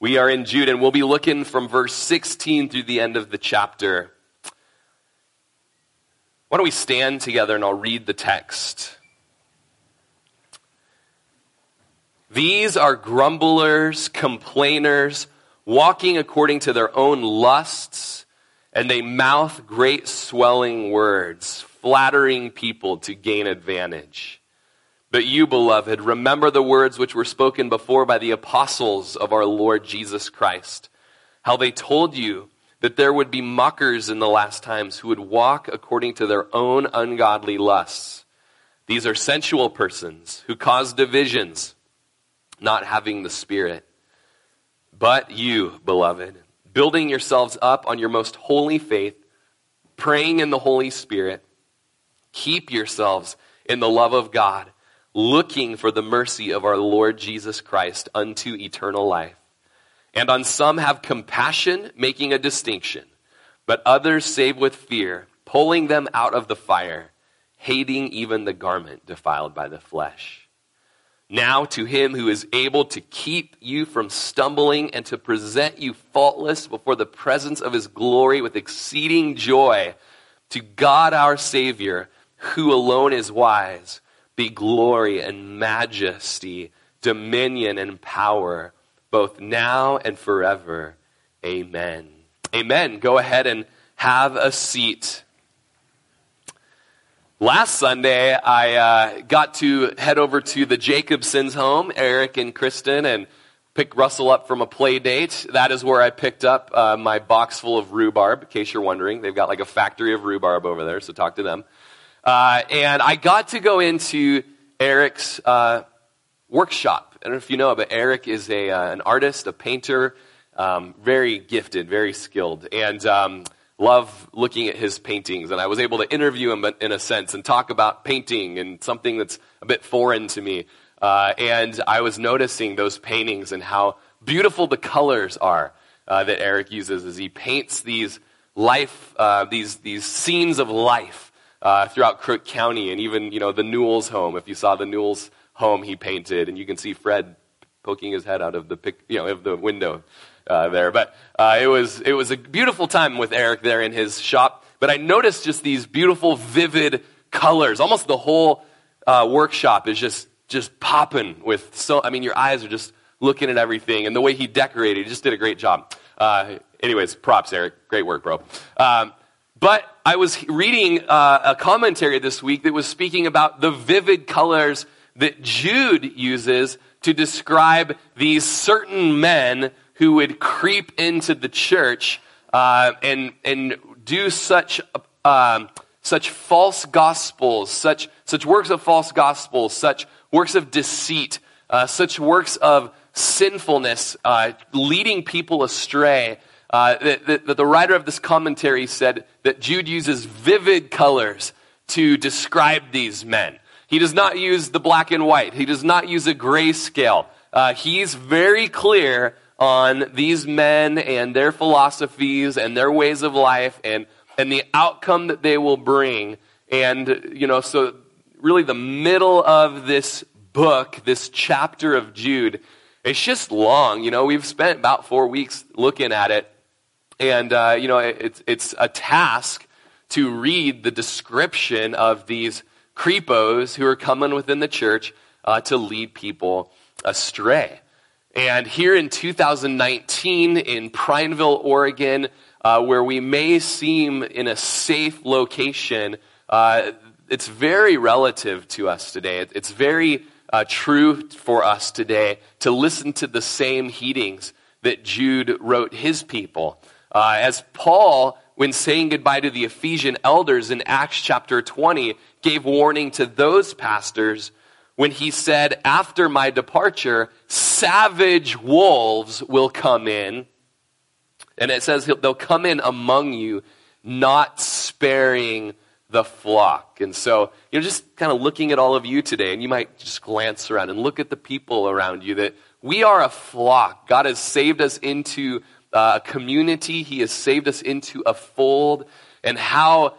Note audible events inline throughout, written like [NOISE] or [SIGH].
We are in Jude, and we'll be looking from verse 16 through the end of the chapter. Why don't we stand together and I'll read the text. These are grumblers, complainers, walking according to their own lusts, and they mouth great swelling words, flattering people to gain advantage. But you, beloved, remember the words which were spoken before by the apostles of our Lord Jesus Christ, how they told you that there would be mockers in the last times who would walk according to their own ungodly lusts. These are sensual persons who cause divisions, not having the Spirit. But you, beloved, building yourselves up on your most holy faith, praying in the Holy Spirit, keep yourselves in the love of God looking for the mercy of our Lord Jesus Christ unto eternal life. And on some have compassion, making a distinction, but others save with fear, pulling them out of the fire, hating even the garment defiled by the flesh. Now to him who is able to keep you from stumbling and to present you faultless before the presence of his glory with exceeding joy, to God our Savior, who alone is wise, be glory and majesty, dominion and power, both now and forever. Amen. Amen. Go ahead and have a seat. Last Sunday, I uh, got to head over to the Jacobsons' home, Eric and Kristen, and pick Russell up from a play date. That is where I picked up uh, my box full of rhubarb, in case you're wondering. They've got like a factory of rhubarb over there, so talk to them. Uh, and I got to go into Eric's uh, workshop. I don't know if you know, but Eric is a, uh, an artist, a painter, um, very gifted, very skilled, and um, love looking at his paintings. And I was able to interview him in a sense and talk about painting and something that's a bit foreign to me. Uh, and I was noticing those paintings and how beautiful the colors are uh, that Eric uses as he paints these life, uh, these, these scenes of life uh, throughout Crook County and even, you know, the Newell's home. If you saw the Newell's home he painted, and you can see Fred poking his head out of the, pic, you know, of the window uh, there. But uh, it, was, it was a beautiful time with Eric there in his shop. But I noticed just these beautiful, vivid colors. Almost the whole uh, workshop is just, just popping with so, I mean, your eyes are just looking at everything. And the way he decorated, he just did a great job. Uh, anyways, props, Eric. Great work, bro. Um, but I was reading uh, a commentary this week that was speaking about the vivid colors that Jude uses to describe these certain men who would creep into the church uh, and and do such um, such false gospels, such such works of false gospels, such works of deceit, uh, such works of sinfulness, uh, leading people astray uh, that the writer of this commentary said that Jude uses vivid colors to describe these men. He does not use the black and white. He does not use a grayscale. Uh, he's very clear on these men and their philosophies and their ways of life and, and the outcome that they will bring. And, you know, so really the middle of this book, this chapter of Jude, it's just long. You know, we've spent about four weeks looking at it. And, uh, you know, it's, it's a task to read the description of these creepos who are coming within the church uh, to lead people astray. And here in 2019 in Prineville, Oregon, uh, where we may seem in a safe location, uh, it's very relative to us today. It's very uh, true for us today to listen to the same heatings that Jude wrote his people. Uh, as Paul, when saying goodbye to the Ephesian elders in Acts chapter 20, gave warning to those pastors when he said, After my departure, savage wolves will come in. And it says they'll come in among you, not sparing the flock. And so, you know, just kind of looking at all of you today, and you might just glance around and look at the people around you that we are a flock. God has saved us into uh, a community. He has saved us into a fold. And how,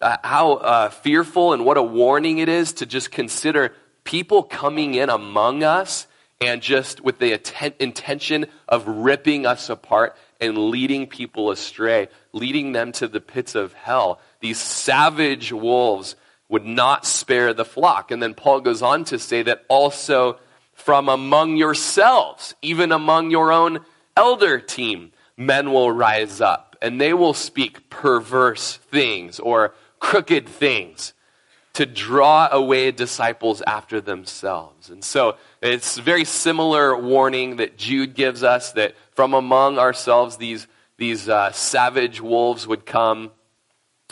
uh, how uh, fearful and what a warning it is to just consider people coming in among us and just with the atten- intention of ripping us apart and leading people astray, leading them to the pits of hell. These savage wolves would not spare the flock. And then Paul goes on to say that also from among yourselves, even among your own elder team, men will rise up and they will speak perverse things or crooked things to draw away disciples after themselves. And so it's a very similar warning that Jude gives us that from among ourselves these, these uh, savage wolves would come.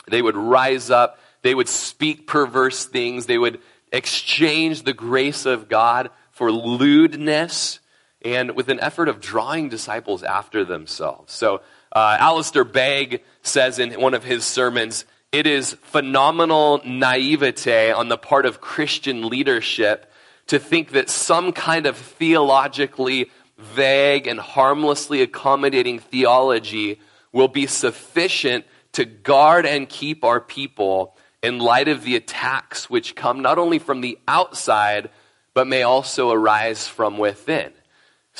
They would rise up. They would speak perverse things. They would exchange the grace of God for lewdness and with an effort of drawing disciples after themselves. So, uh, Alistair Begg says in one of his sermons, it is phenomenal naivete on the part of Christian leadership to think that some kind of theologically vague and harmlessly accommodating theology will be sufficient to guard and keep our people in light of the attacks which come not only from the outside, but may also arise from within.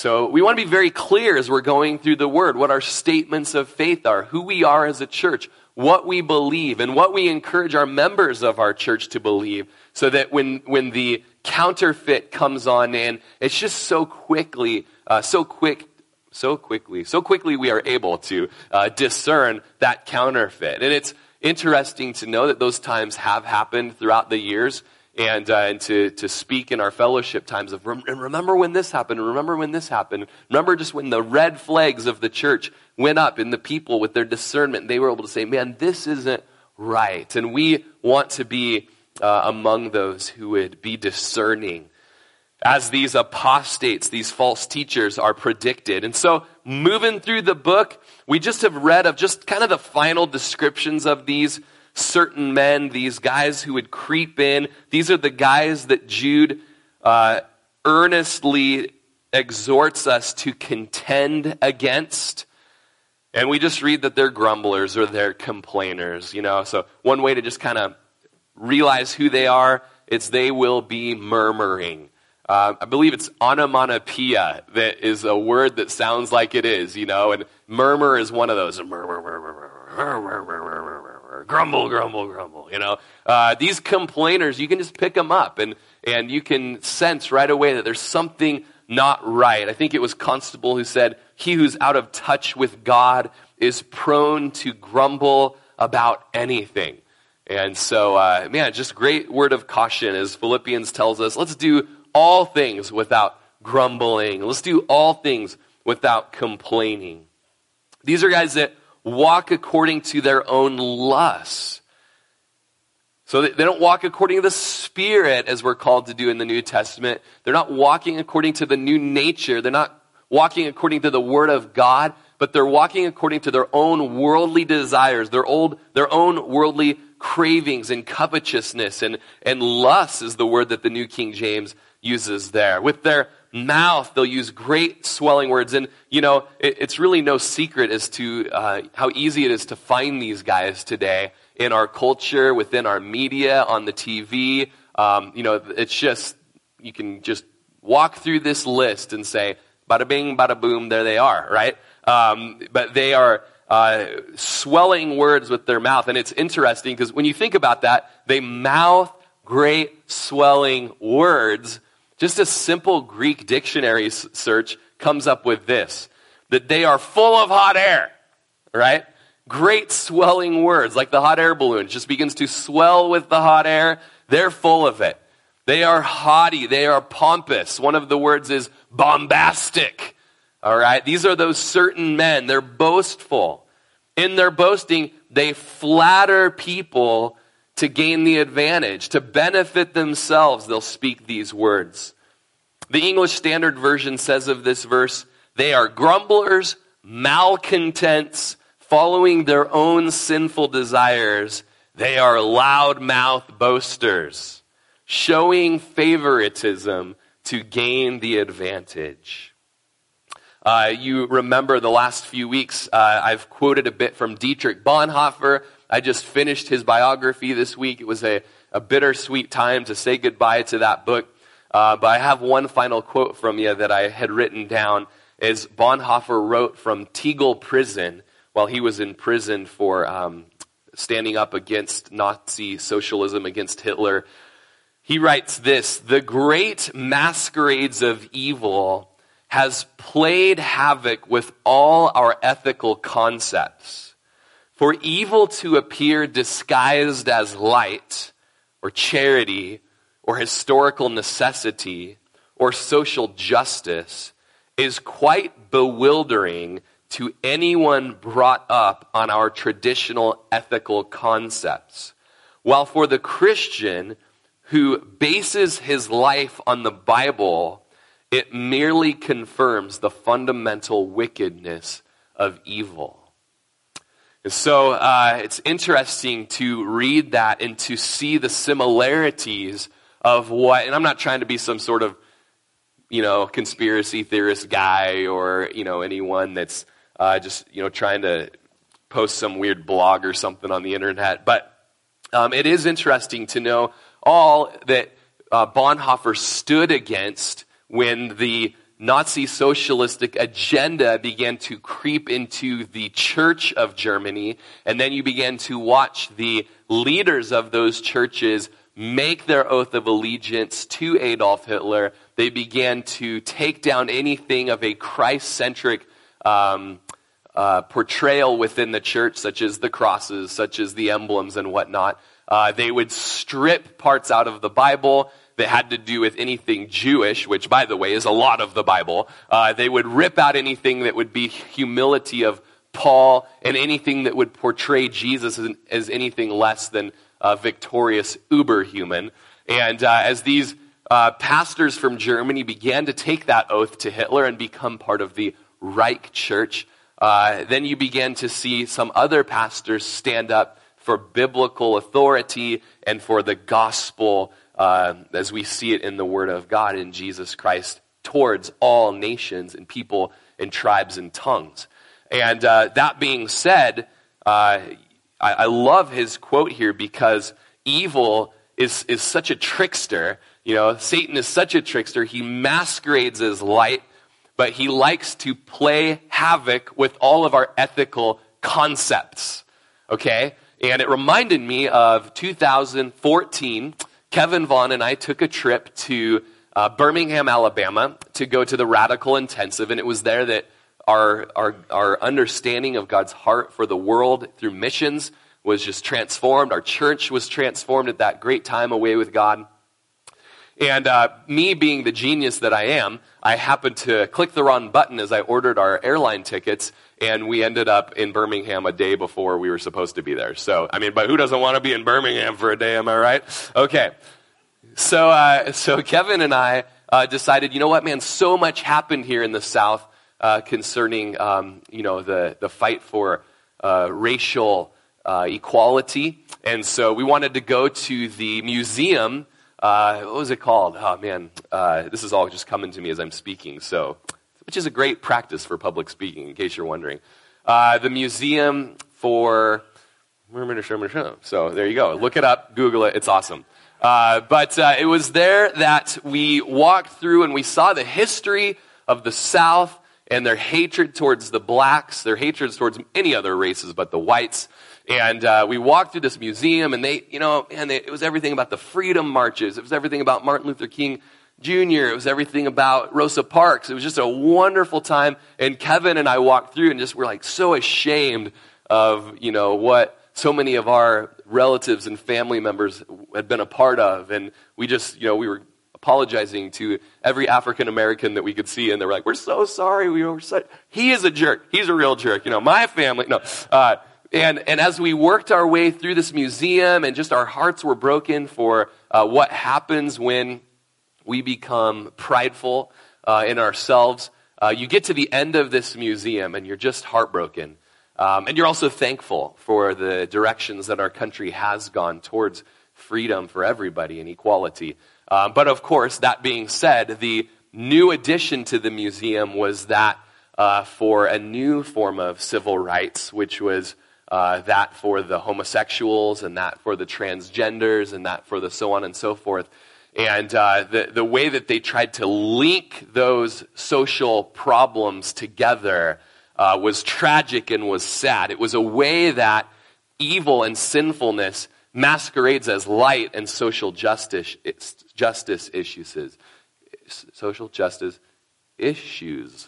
So we want to be very clear as we're going through the word what our statements of faith are, who we are as a church, what we believe, and what we encourage our members of our church to believe, so that when, when the counterfeit comes on in, it's just so quickly, uh, so quick, so quickly, so quickly we are able to uh, discern that counterfeit. And it's interesting to know that those times have happened throughout the years and, uh, and to, to speak in our fellowship times of, and remember when this happened, remember when this happened. Remember just when the red flags of the church went up in the people with their discernment, they were able to say, man, this isn't right. And we want to be uh, among those who would be discerning as these apostates, these false teachers are predicted. And so moving through the book, we just have read of just kind of the final descriptions of these certain men, these guys who would creep in. These are the guys that Jude uh, earnestly exhorts us to contend against. And we just read that they're grumblers or they're complainers, you know. So one way to just kind of realize who they are, it's they will be murmuring. Uh, I believe it's onomatopoeia that is a word that sounds like it is, you know, and murmur is one of those. Grumble, grumble, grumble. You know, uh, these complainers, you can just pick them up and, and you can sense right away that there's something not right. I think it was Constable who said, He who's out of touch with God is prone to grumble about anything. And so, uh, man, just great word of caution as Philippians tells us let's do all things without grumbling. Let's do all things without complaining. These are guys that walk according to their own lusts. So they don't walk according to the Spirit as we're called to do in the New Testament. They're not walking according to the new nature. They're not walking according to the Word of God, but they're walking according to their own worldly desires, their, old, their own worldly cravings and covetousness and, and lust is the word that the New King James uses there. With their mouth, they'll use great swelling words. And, you know, it, it's really no secret as to uh, how easy it is to find these guys today in our culture, within our media, on the TV. Um, you know, it's just, you can just walk through this list and say, bada bing, bada boom, there they are, right? Um, but they are uh, swelling words with their mouth. And it's interesting because when you think about that, they mouth great swelling words just a simple Greek dictionary search comes up with this that they are full of hot air, right? Great swelling words, like the hot air balloon, just begins to swell with the hot air. They're full of it. They are haughty. They are pompous. One of the words is bombastic. All right. These are those certain men. They're boastful. In their boasting, they flatter people to gain the advantage, to benefit themselves, they'll speak these words. The English Standard Version says of this verse, they are grumblers, malcontents, following their own sinful desires. They are loudmouth boasters, showing favoritism to gain the advantage. Uh, you remember the last few weeks, uh, I've quoted a bit from Dietrich Bonhoeffer. I just finished his biography this week. It was a, a bittersweet time to say goodbye to that book. Uh, but I have one final quote from you that I had written down as Bonhoeffer wrote from Tegel prison while he was in prison for um, standing up against Nazi socialism, against Hitler. He writes this The great masquerades of evil has played havoc with all our ethical concepts. For evil to appear disguised as light, or charity, or historical necessity, or social justice is quite bewildering to anyone brought up on our traditional ethical concepts. While for the Christian who bases his life on the Bible, it merely confirms the fundamental wickedness of evil. And so uh, it's interesting to read that and to see the similarities of what, and I'm not trying to be some sort of, you know, conspiracy theorist guy or, you know, anyone that's uh, just, you know, trying to post some weird blog or something on the internet. But um, it is interesting to know all that uh, Bonhoeffer stood against when the Nazi socialistic agenda began to creep into the church of Germany, and then you began to watch the leaders of those churches make their oath of allegiance to Adolf Hitler. They began to take down anything of a Christ centric um, uh, portrayal within the church, such as the crosses, such as the emblems and whatnot. Uh, they would strip parts out of the Bible that had to do with anything Jewish, which, by the way, is a lot of the Bible. Uh, they would rip out anything that would be humility of Paul and anything that would portray Jesus as, as anything less than uh, victorious uber human. And uh, as these uh, pastors from Germany began to take that oath to Hitler and become part of the Reich Church, uh, then you began to see some other pastors stand up for biblical authority and for the gospel uh, as we see it in the Word of God in Jesus Christ towards all nations and people and tribes and tongues. And uh, that being said, uh, I, I love his quote here because evil is, is such a trickster. You know, Satan is such a trickster. He masquerades as light, but he likes to play havoc with all of our ethical concepts. Okay? And it reminded me of 2014. Kevin Vaughn and I took a trip to uh, Birmingham, Alabama to go to the Radical Intensive, and it was there that our, our, our understanding of God's heart for the world through missions was just transformed. Our church was transformed at that great time away with God. And uh, me being the genius that I am, I happened to click the wrong button as I ordered our airline tickets, and we ended up in Birmingham a day before we were supposed to be there. So, I mean, but who doesn't want to be in Birmingham for a day? Am I right? Okay. So, uh, so Kevin and I uh, decided, you know what, man, so much happened here in the South uh, concerning, um, you know, the, the fight for uh, racial uh, equality. And so we wanted to go to the museum. Uh, what was it called? Oh, man. Uh, this is all just coming to me as I'm speaking. So, which is a great practice for public speaking, in case you're wondering. Uh, the Museum for. So there you go. Look it up, Google it. It's awesome. but it was there that we walked through and we saw the history of the South and their hatred towards the blacks, their hatred towards any other races but the whites. And uh, we walked through this museum, and they, you know, and it was everything about the freedom marches. It was everything about Martin Luther King Jr. It was everything about Rosa Parks. It was just a wonderful time. And Kevin and I walked through, and just were like so ashamed of, you know, what so many of our relatives and family members had been a part of. And we just, you know, we were apologizing to every African American that we could see, and they were like, "We're so sorry. We were so." He is a jerk. He's a real jerk. You know, my family. No. Uh, and and as we worked our way through this museum, and just our hearts were broken for uh, what happens when we become prideful uh, in ourselves. Uh, you get to the end of this museum, and you're just heartbroken. Um, and you're also thankful for the directions that our country has gone towards freedom for everybody and equality. Uh, but of course, that being said, the new addition to the museum was that uh, for a new form of civil rights, which was uh, that for the homosexuals and that for the transgenders and that for the so on and so forth. And uh, the, the way that they tried to link those social problems together uh, was tragic and was sad. It was a way that evil and sinfulness masquerades as light and social justice, justice issues. Social justice issues.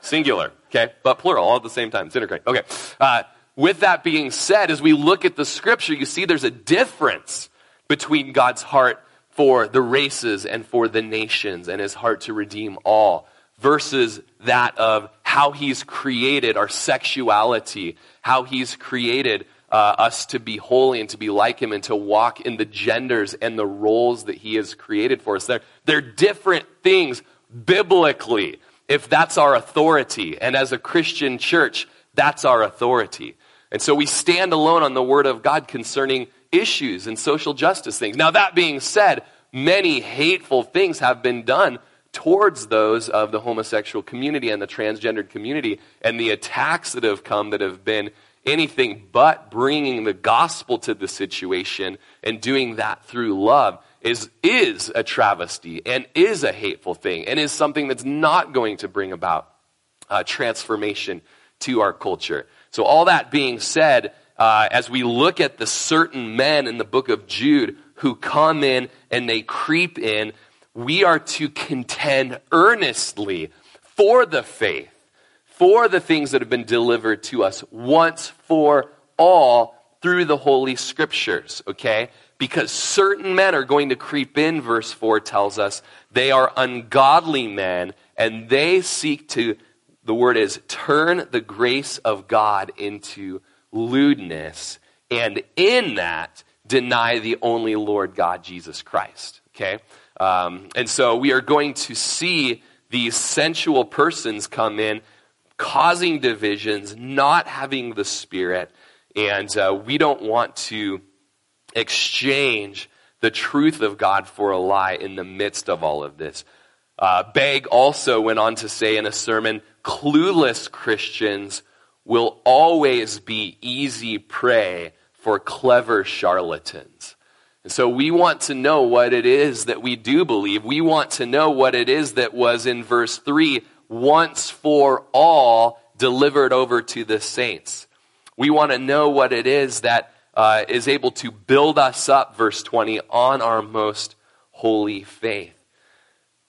Singular, okay? But plural, all at the same time. It's integrate. Okay. Uh, with that being said, as we look at the scripture, you see there's a difference between God's heart for the races and for the nations and his heart to redeem all versus that of how he's created our sexuality, how he's created uh, us to be holy and to be like him and to walk in the genders and the roles that he has created for us. They're, they're different things biblically, if that's our authority. And as a Christian church, that's our authority. And so we stand alone on the word of God concerning issues and social justice things. Now, that being said, many hateful things have been done towards those of the homosexual community and the transgendered community, and the attacks that have come that have been anything but bringing the gospel to the situation and doing that through love is, is a travesty and is a hateful thing and is something that's not going to bring about uh, transformation to our culture. So, all that being said, uh, as we look at the certain men in the book of Jude who come in and they creep in, we are to contend earnestly for the faith, for the things that have been delivered to us once for all through the Holy Scriptures, okay? Because certain men are going to creep in, verse 4 tells us. They are ungodly men, and they seek to, the word is, turn the grace of God into lewdness, and in that, deny the only Lord God, Jesus Christ. Okay? Um, and so we are going to see these sensual persons come in, causing divisions, not having the Spirit, and uh, we don't want to exchange the truth of God for a lie in the midst of all of this. Uh, Begg also went on to say in a sermon, clueless Christians will always be easy prey for clever charlatans. And so we want to know what it is that we do believe. We want to know what it is that was in verse 3 once for all delivered over to the saints. We want to know what it is that uh, is able to build us up, verse 20, on our most holy faith.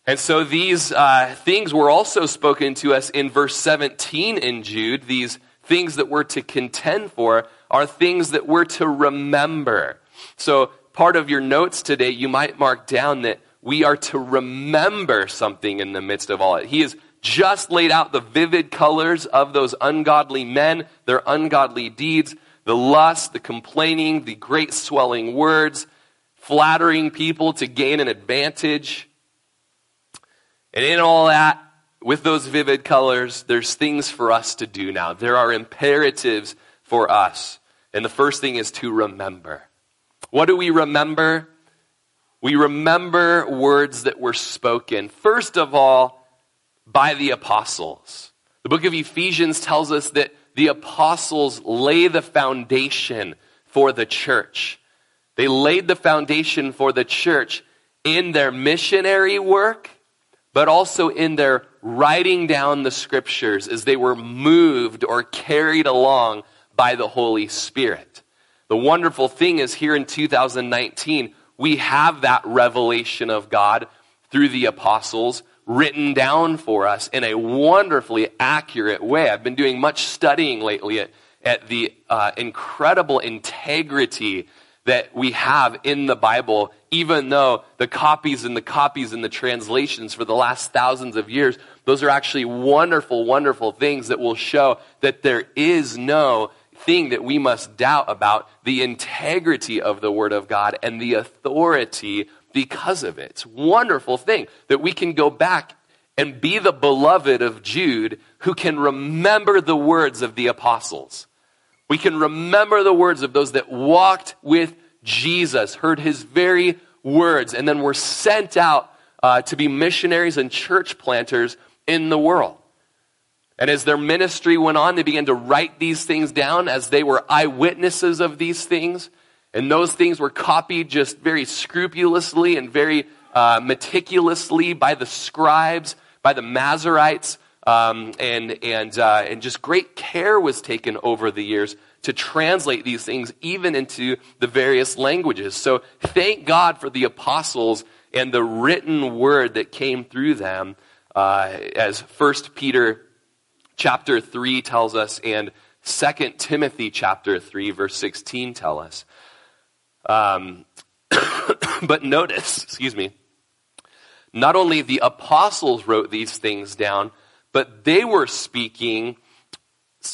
And so these uh, things were also spoken to us in verse 17 in Jude. These things that we're to contend for are things that we're to remember. So part of your notes today, you might mark down that we are to remember something in the midst of all it. He has just laid out the vivid colors of those ungodly men, their ungodly deeds, the lust, the complaining, the great swelling words, flattering people to gain an advantage. And in all that, with those vivid colors, there's things for us to do now. There are imperatives for us. And the first thing is to remember. What do we remember? We remember words that were spoken, first of all, by the apostles. The book of Ephesians tells us that the apostles lay the foundation for the church. They laid the foundation for the church in their missionary work but also in their writing down the scriptures as they were moved or carried along by the Holy Spirit. The wonderful thing is here in 2019, we have that revelation of God through the apostles written down for us in a wonderfully accurate way. I've been doing much studying lately at, at the uh, incredible integrity that we have in the Bible, even though the copies and the copies and the translations for the last thousands of years, those are actually wonderful, wonderful things that will show that there is no thing that we must doubt about the integrity of the Word of God and the authority because of it. It's a wonderful thing that we can go back and be the beloved of Jude who can remember the words of the apostles we can remember the words of those that walked with Jesus, heard his very words, and then were sent out uh, to be missionaries and church planters in the world. And as their ministry went on, they began to write these things down as they were eyewitnesses of these things. And those things were copied just very scrupulously and very uh, meticulously by the scribes, by the Masoretes, um, and, and, uh, and just great care was taken over the years to translate these things even into the various languages. So thank God for the apostles and the written word that came through them, uh, as First Peter chapter 3 tells us and Second Timothy chapter 3 verse 16 tell us. Um, [COUGHS] but notice, excuse me, not only the apostles wrote these things down, but they were speaking,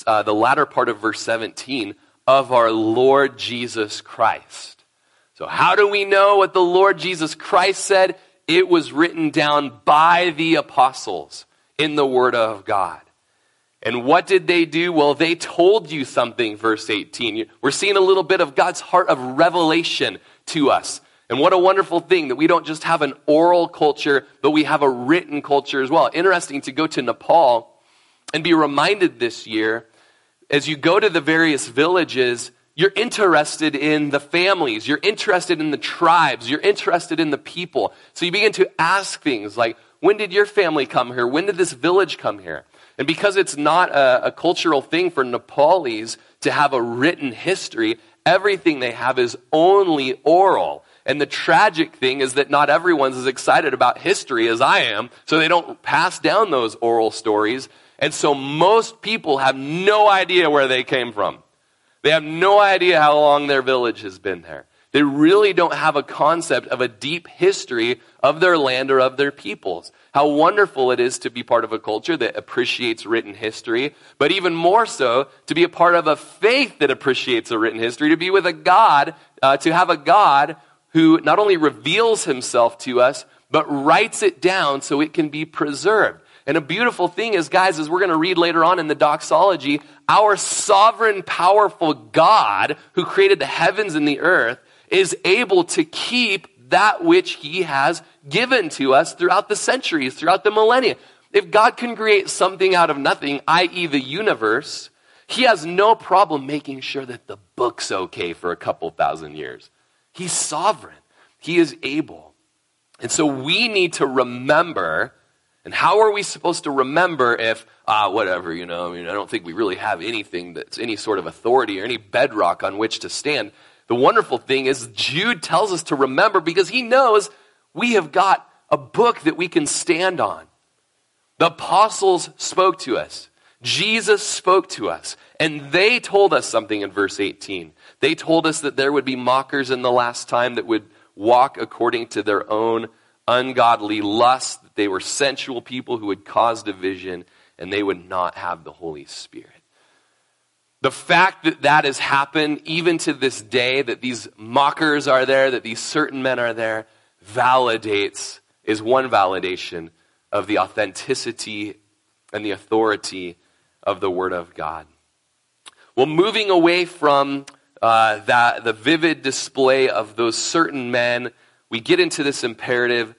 uh, the latter part of verse 17, of our Lord Jesus Christ. So, how do we know what the Lord Jesus Christ said? It was written down by the apostles in the Word of God. And what did they do? Well, they told you something, verse 18. We're seeing a little bit of God's heart of revelation to us. And what a wonderful thing that we don't just have an oral culture, but we have a written culture as well. Interesting to go to Nepal and be reminded this year, as you go to the various villages, you're interested in the families, you're interested in the tribes, you're interested in the people. So you begin to ask things like, when did your family come here? When did this village come here? And because it's not a, a cultural thing for Nepalese to have a written history, everything they have is only oral. And the tragic thing is that not everyone's as excited about history as I am, so they don't pass down those oral stories. And so most people have no idea where they came from. They have no idea how long their village has been there. They really don't have a concept of a deep history of their land or of their peoples how wonderful it is to be part of a culture that appreciates written history, but even more so to be a part of a faith that appreciates a written history, to be with a God, uh, to have a God who not only reveals himself to us, but writes it down so it can be preserved. And a beautiful thing is, guys, as we're going to read later on in the doxology, our sovereign, powerful God who created the heavens and the earth is able to keep that which he has given to us throughout the centuries, throughout the millennia. If God can create something out of nothing, i.e., the universe, he has no problem making sure that the book's okay for a couple thousand years. He's sovereign, he is able. And so we need to remember. And how are we supposed to remember if, ah, whatever, you know, I mean, I don't think we really have anything that's any sort of authority or any bedrock on which to stand. The wonderful thing is Jude tells us to remember because he knows we have got a book that we can stand on. The apostles spoke to us. Jesus spoke to us. And they told us something in verse 18. They told us that there would be mockers in the last time that would walk according to their own ungodly lust, that they were sensual people who would cause division, and they would not have the Holy Spirit. The fact that that has happened, even to this day, that these mockers are there, that these certain men are there, validates, is one validation of the authenticity and the authority of the Word of God. Well, moving away from uh, that, the vivid display of those certain men, we get into this imperative,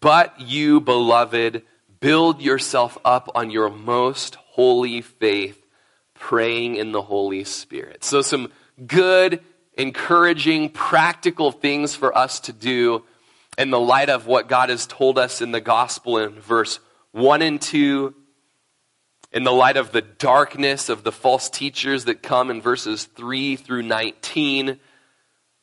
but you, beloved, build yourself up on your most holy faith praying in the Holy Spirit. So, some good, encouraging, practical things for us to do in the light of what God has told us in the gospel in verse 1 and 2, in the light of the darkness of the false teachers that come in verses 3 through 19.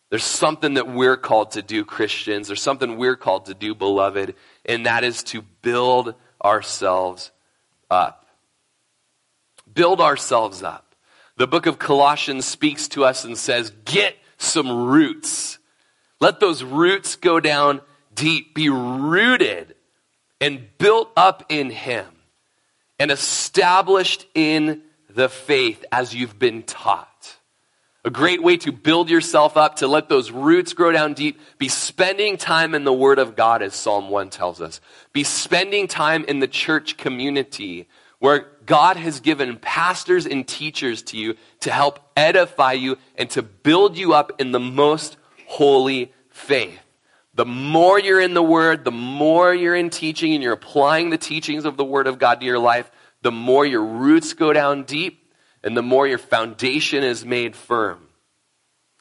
There's something that we're called to do, Christians. There's something we're called to do, beloved, and that is to build ourselves up build ourselves up. The book of Colossians speaks to us and says, get some roots. Let those roots go down deep, be rooted and built up in Him and established in the faith as you've been taught. A great way to build yourself up, to let those roots grow down deep, be spending time in the Word of God, as Psalm 1 tells us. Be spending time in the church community where God has given pastors and teachers to you to help edify you and to build you up in the most holy faith. The more you're in the Word, the more you're in teaching and you're applying the teachings of the Word of God to your life, the more your roots go down deep and the more your foundation is made firm.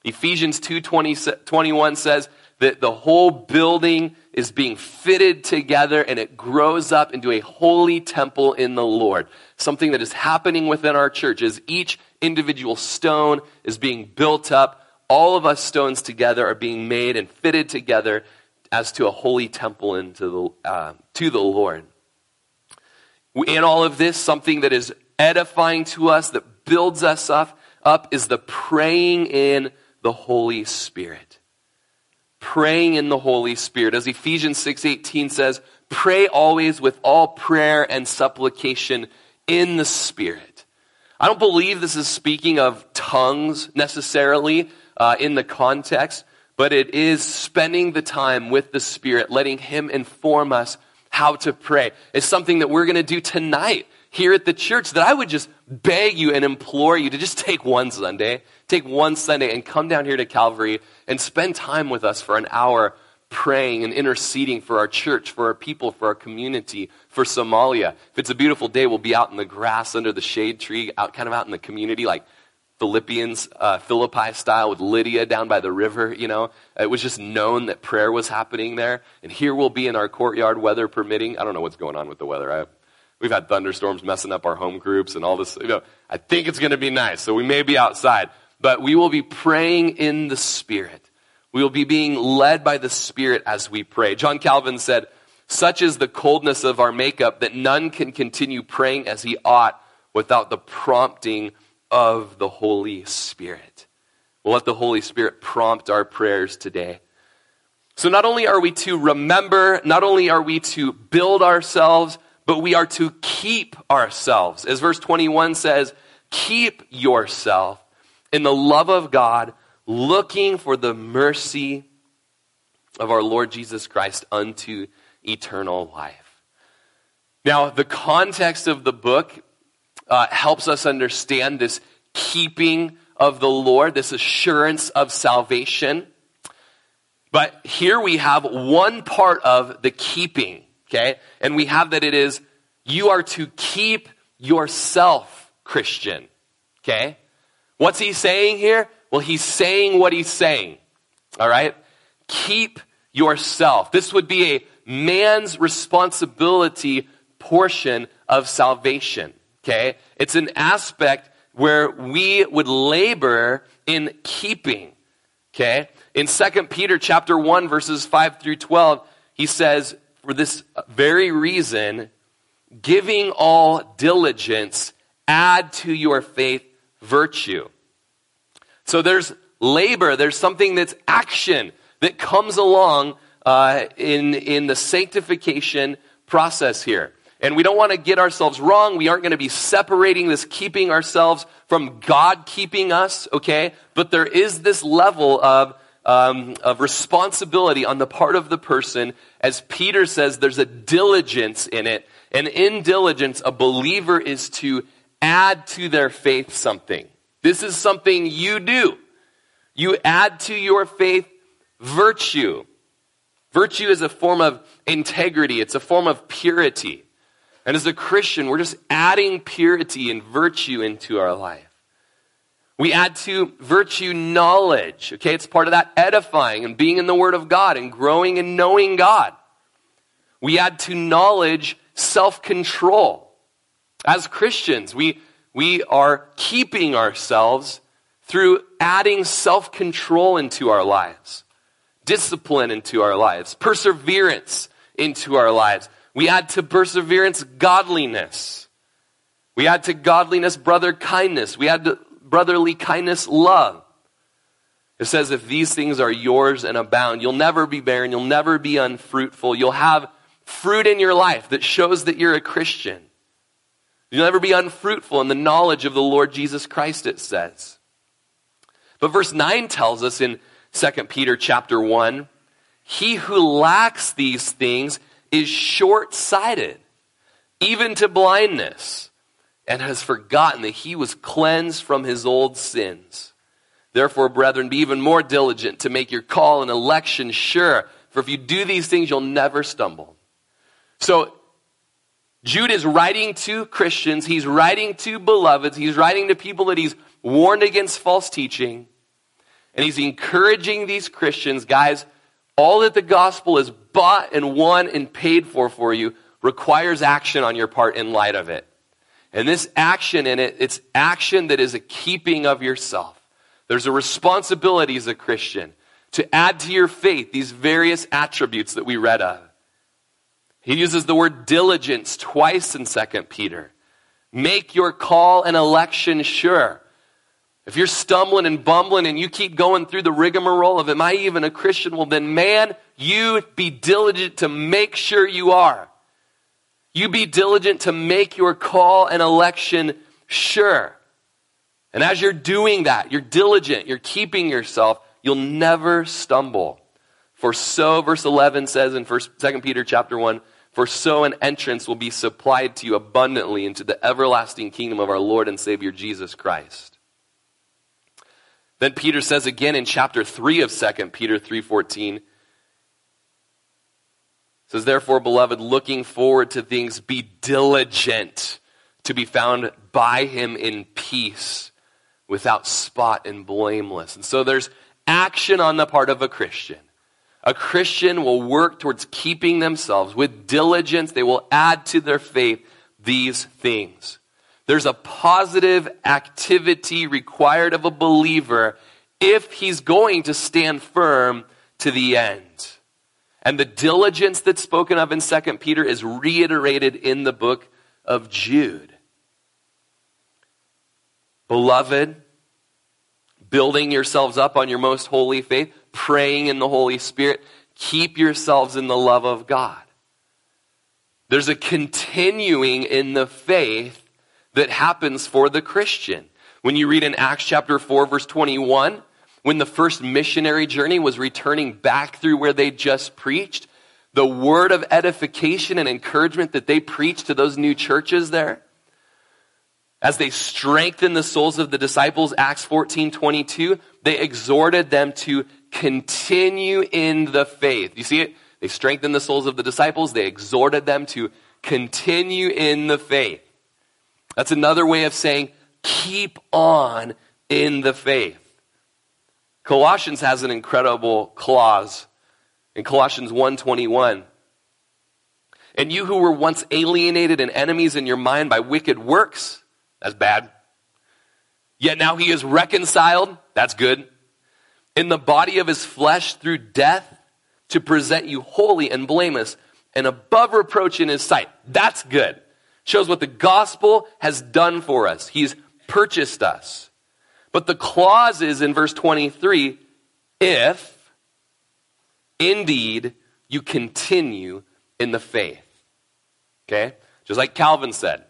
Ephesians 2 20, 21 says that the whole building is being fitted together and it grows up into a holy temple in the Lord. Something that is happening within our church is each individual stone is being built up. All of us stones together are being made and fitted together as to a holy temple into the, uh, to the Lord. In all of this, something that is edifying to us, that builds us up, up is the praying in the Holy Spirit. Praying in the Holy Spirit. As Ephesians 6:18 says, pray always with all prayer and supplication in the Spirit. I don't believe this is speaking of tongues necessarily uh, in the context, but it is spending the time with the Spirit, letting Him inform us how to pray. It's something that we're going to do tonight here at the church that I would just beg you and implore you to just take one Sunday, take one Sunday and come down here to Calvary and spend time with us for an hour praying and interceding for our church, for our people, for our community, for Somalia. If it's a beautiful day, we'll be out in the grass under the shade tree, out kind of out in the community, like Philippians, uh, Philippi style with Lydia down by the river, you know. It was just known that prayer was happening there. And here we'll be in our courtyard, weather permitting. I don't know what's going on with the weather. I We've had thunderstorms messing up our home groups and all this. You know, I think it's going to be nice. So we may be outside, but we will be praying in the Spirit. We will be being led by the Spirit as we pray. John Calvin said, such is the coldness of our makeup that none can continue praying as he ought without the prompting of the Holy Spirit. We'll let the Holy Spirit prompt our prayers today. So not only are we to remember, not only are we to build ourselves, but we are to keep ourselves. As verse 21 says, keep yourself in the love of God, looking for the mercy of our Lord Jesus Christ unto eternal life. Now, the context of the book uh, helps us understand this keeping of the Lord, this assurance of salvation. But here we have one part of the keeping Okay? And we have that it is, you are to keep yourself Christian. Okay? What's he saying here? Well, he's saying what he's saying. All right? Keep yourself. This would be a man's responsibility portion of salvation. Okay? It's an aspect where we would labor in keeping. Okay? In 2 Peter chapter 1 verses 5 through 12, he says, for this very reason, giving all diligence, add to your faith virtue. So there's labor, there's something that's action that comes along uh, in, in the sanctification process here. And we don't want to get ourselves wrong. We aren't going to be separating this keeping ourselves from God keeping us, okay? But there is this level of um, of responsibility on the part of the person. As Peter says, there's a diligence in it. And in diligence, a believer is to add to their faith something. This is something you do. You add to your faith virtue. Virtue is a form of integrity, it's a form of purity. And as a Christian, we're just adding purity and virtue into our life. We add to virtue knowledge. Okay, it's part of that edifying and being in the Word of God and growing and knowing God. We add to knowledge self control. As Christians, we, we are keeping ourselves through adding self control into our lives, discipline into our lives, perseverance into our lives. We add to perseverance godliness. We add to godliness brother kindness. We add to brotherly kindness, love. It says, if these things are yours and abound, you'll never be barren, you'll never be unfruitful, you'll have fruit in your life that shows that you're a Christian. You'll never be unfruitful in the knowledge of the Lord Jesus Christ, it says. But verse 9 tells us in 2 Peter chapter 1, he who lacks these things is short sighted, even to blindness and has forgotten that he was cleansed from his old sins. Therefore, brethren, be even more diligent to make your call and election sure. For if you do these things, you'll never stumble. So, Jude is writing to Christians. He's writing to beloveds. He's writing to people that he's warned against false teaching. And he's encouraging these Christians, guys, all that the gospel is bought and won and paid for for you requires action on your part in light of it. And this action in it, it's action that is a keeping of yourself. There's a responsibility as a Christian to add to your faith these various attributes that we read of. He uses the word diligence twice in 2 Peter. Make your call and election sure. If you're stumbling and bumbling and you keep going through the rigmarole of, am I even a Christian? Well, then, man, you be diligent to make sure you are. You be diligent to make your call and election sure. And as you're doing that, you're diligent, you're keeping yourself, you'll never stumble. For so, verse 11 says in 1, 2 Peter chapter 1, for so an entrance will be supplied to you abundantly into the everlasting kingdom of our Lord and Savior Jesus Christ. Then Peter says again in chapter 3 of 2 Peter 3:14 says therefore beloved looking forward to things be diligent to be found by him in peace without spot and blameless. And so there's action on the part of a Christian. A Christian will work towards keeping themselves with diligence. They will add to their faith these things. There's a positive activity required of a believer if he's going to stand firm to the end. And the diligence that's spoken of in 2 Peter is reiterated in the book of Jude. Beloved, building yourselves up on your most holy faith, praying in the Holy Spirit. Keep yourselves in the love of God. There's a continuing in the faith that happens for the Christian. When you read in Acts chapter 4, verse 21, when the first missionary journey was returning back through where they just preached, the word of edification and encouragement that they preached to those new churches there, as they strengthened the souls of the disciples, Acts 14, 22, they exhorted them to continue in the faith. You see it? They strengthened the souls of the disciples. They exhorted them to continue in the faith. That's another way of saying keep on in the faith. Colossians has an incredible clause in Colossians 1:21. And you who were once alienated and enemies in your mind by wicked works, that's bad. Yet now he is reconciled, that's good in the body of his flesh through death to present you holy and blameless and above reproach in his sight. That's good. Shows what the gospel has done for us. He's purchased us. But the clause is in verse 23 if indeed you continue in the faith. Okay? Just like Calvin said,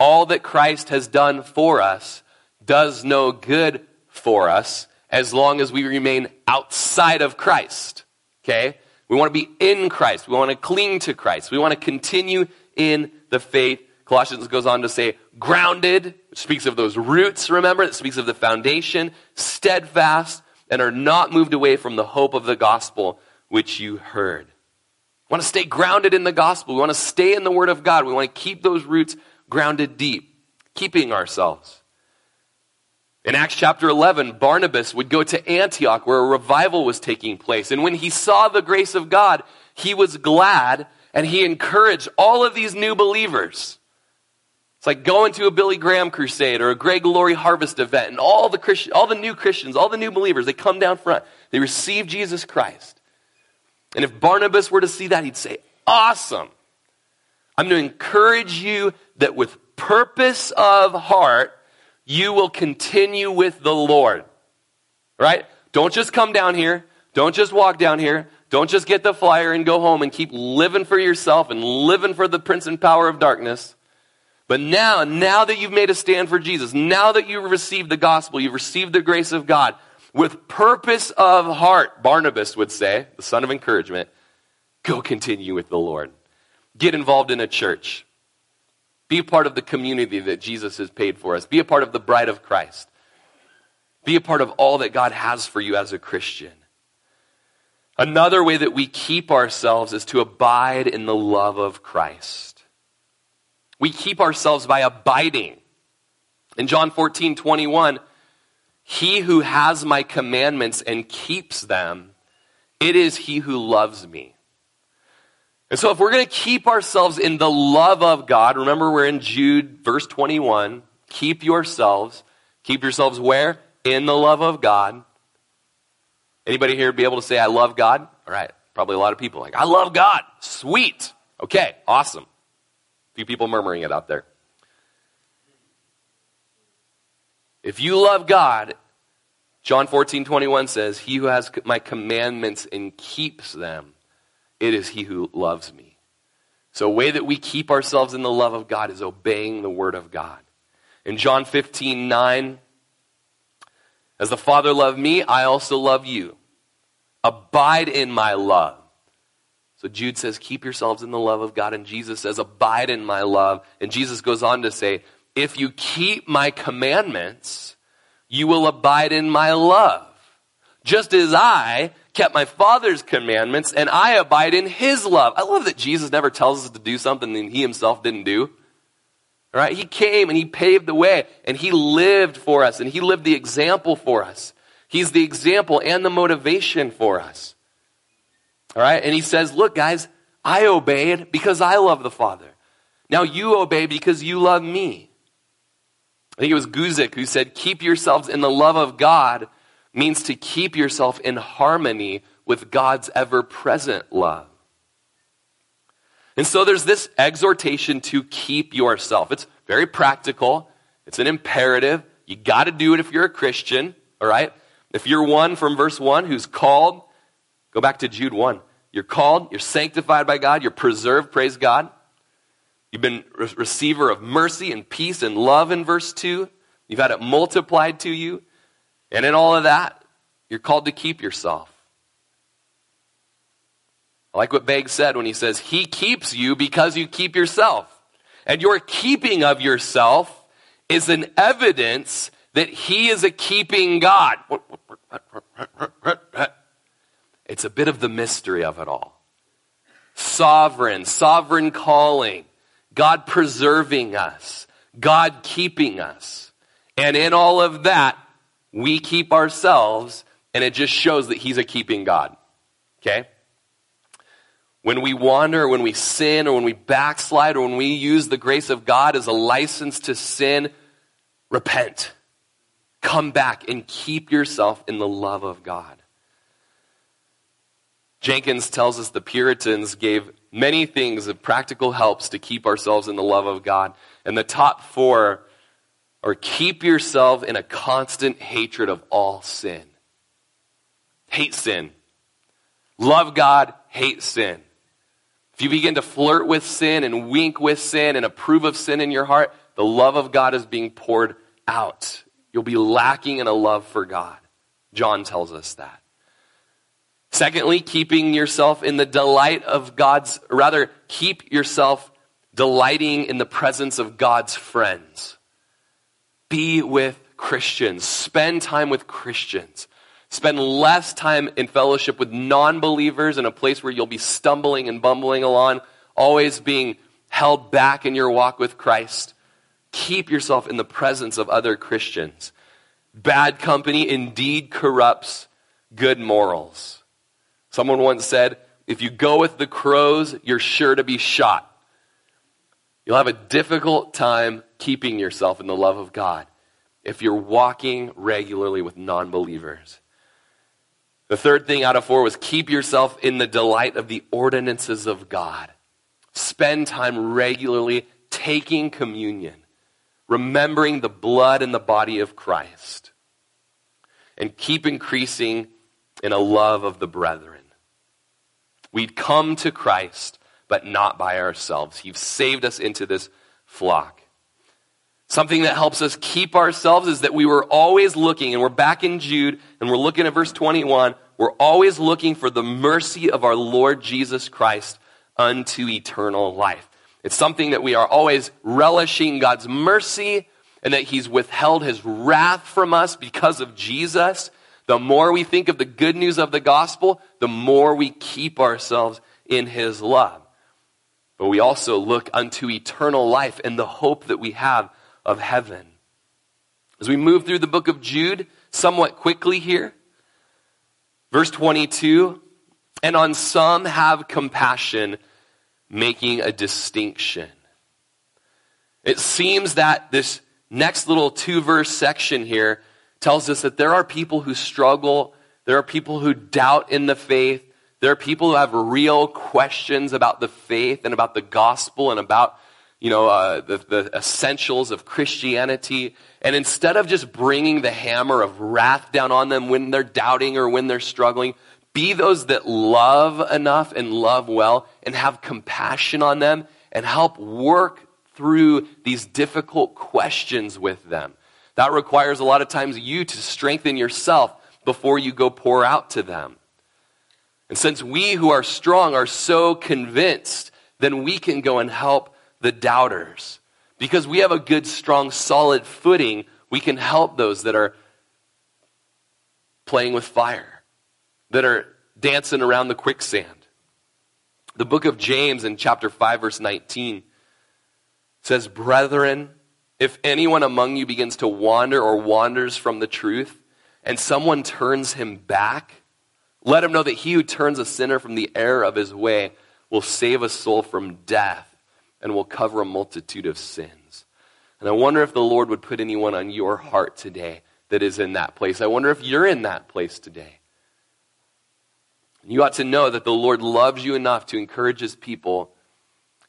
all that Christ has done for us does no good for us as long as we remain outside of Christ. Okay? We want to be in Christ. We want to cling to Christ. We want to continue in the faith. Colossians goes on to say, grounded, which speaks of those roots, remember? It speaks of the foundation, steadfast, and are not moved away from the hope of the gospel which you heard. We want to stay grounded in the gospel. We want to stay in the word of God. We want to keep those roots grounded deep, keeping ourselves. In Acts chapter 11, Barnabas would go to Antioch where a revival was taking place. And when he saw the grace of God, he was glad and he encouraged all of these new believers. It's like going to a Billy Graham crusade or a Greg Laurie harvest event and all the all the new Christians, all the new believers, they come down front. They receive Jesus Christ. And if Barnabas were to see that, he'd say, awesome. I'm going to encourage you that with purpose of heart, you will continue with the Lord. Right? Don't just come down here. Don't just walk down here. Don't just get the flyer and go home and keep living for yourself and living for the prince and power of darkness. But now, now that you've made a stand for Jesus, now that you've received the gospel, you've received the grace of God, with purpose of heart, Barnabas would say, the son of encouragement, go continue with the Lord. Get involved in a church. Be a part of the community that Jesus has paid for us. Be a part of the bride of Christ. Be a part of all that God has for you as a Christian. Another way that we keep ourselves is to abide in the love of Christ. We keep ourselves by abiding. In John 14, 21, he who has my commandments and keeps them, it is he who loves me. And so if we're going to keep ourselves in the love of God, remember we're in Jude verse 21, keep yourselves, keep yourselves where? In the love of God. Anybody here be able to say, I love God? All right. Probably a lot of people like, I love God. Sweet. Okay. Awesome. A few people murmuring it out there. If you love God, John 14, 21 says, He who has my commandments and keeps them, it is he who loves me. So, a way that we keep ourselves in the love of God is obeying the word of God. In John 15, 9, as the Father loved me, I also love you. Abide in my love. So Jude says, keep yourselves in the love of God. And Jesus says, abide in my love. And Jesus goes on to say, if you keep my commandments, you will abide in my love. Just as I kept my Father's commandments and I abide in his love. I love that Jesus never tells us to do something that he himself didn't do. All right? He came and he paved the way and he lived for us and he lived the example for us. He's the example and the motivation for us. All right? And he says, look, guys, I obeyed because I love the Father. Now you obey because you love me. I think it was Guzik who said, keep yourselves in the love of God means to keep yourself in harmony with God's ever present love. And so there's this exhortation to keep yourself. It's very practical. It's an imperative. You got to do it if you're a Christian, all right? If you're one from verse 1 who's called, go back to Jude 1. You're called, you're sanctified by God, you're preserved, praise God. You've been re- receiver of mercy and peace and love in verse 2. You've had it multiplied to you. And in all of that, you're called to keep yourself. I like what Begg said when he says, He keeps you because you keep yourself. And your keeping of yourself is an evidence that He is a keeping God. It's a bit of the mystery of it all. Sovereign, sovereign calling, God preserving us, God keeping us. And in all of that, we keep ourselves, and it just shows that He's a keeping God. Okay? When we wander, when we sin, or when we backslide, or when we use the grace of God as a license to sin, repent. Come back and keep yourself in the love of God. Jenkins tells us the Puritans gave many things of practical helps to keep ourselves in the love of God. And the top four are keep yourself in a constant hatred of all sin. Hate sin. Love God, hate sin. If you begin to flirt with sin and wink with sin and approve of sin in your heart, the love of God is being poured out. You'll be lacking in a love for God. John tells us that. Secondly, keeping yourself in the delight of God's, rather, keep yourself delighting in the presence of God's friends. Be with Christians. Spend time with Christians. Spend less time in fellowship with non believers in a place where you'll be stumbling and bumbling along, always being held back in your walk with Christ. Keep yourself in the presence of other Christians. Bad company indeed corrupts good morals. Someone once said, if you go with the crows, you're sure to be shot. You'll have a difficult time keeping yourself in the love of God if you're walking regularly with non believers. The third thing out of four was keep yourself in the delight of the ordinances of God. Spend time regularly taking communion, remembering the blood and the body of Christ, and keep increasing in a love of the brethren. We'd come to Christ, but not by ourselves. He's saved us into this flock. Something that helps us keep ourselves is that we were always looking, and we're back in Jude, and we're looking at verse 21. We're always looking for the mercy of our Lord Jesus Christ unto eternal life. It's something that we are always relishing God's mercy and that He's withheld His wrath from us because of Jesus. The more we think of the good news of the gospel, the more we keep ourselves in His love. But we also look unto eternal life and the hope that we have of heaven. As we move through the book of Jude, somewhat quickly here, verse 22 and on some have compassion, making a distinction. It seems that this next little two verse section here tells us that there are people who struggle, there are people who doubt in the faith, there are people who have real questions about the faith and about the gospel and about you know, uh, the, the essentials of Christianity. And instead of just bringing the hammer of wrath down on them when they're doubting or when they're struggling, be those that love enough and love well and have compassion on them and help work through these difficult questions with them. That requires a lot of times you to strengthen yourself before you go pour out to them. And since we who are strong are so convinced, then we can go and help the doubters. Because we have a good, strong, solid footing, we can help those that are playing with fire, that are dancing around the quicksand. The book of James in chapter 5, verse 19 says, Brethren, if anyone among you begins to wander or wanders from the truth, and someone turns him back, let him know that he who turns a sinner from the error of his way will save a soul from death and will cover a multitude of sins. And I wonder if the Lord would put anyone on your heart today that is in that place. I wonder if you're in that place today. You ought to know that the Lord loves you enough to encourage his people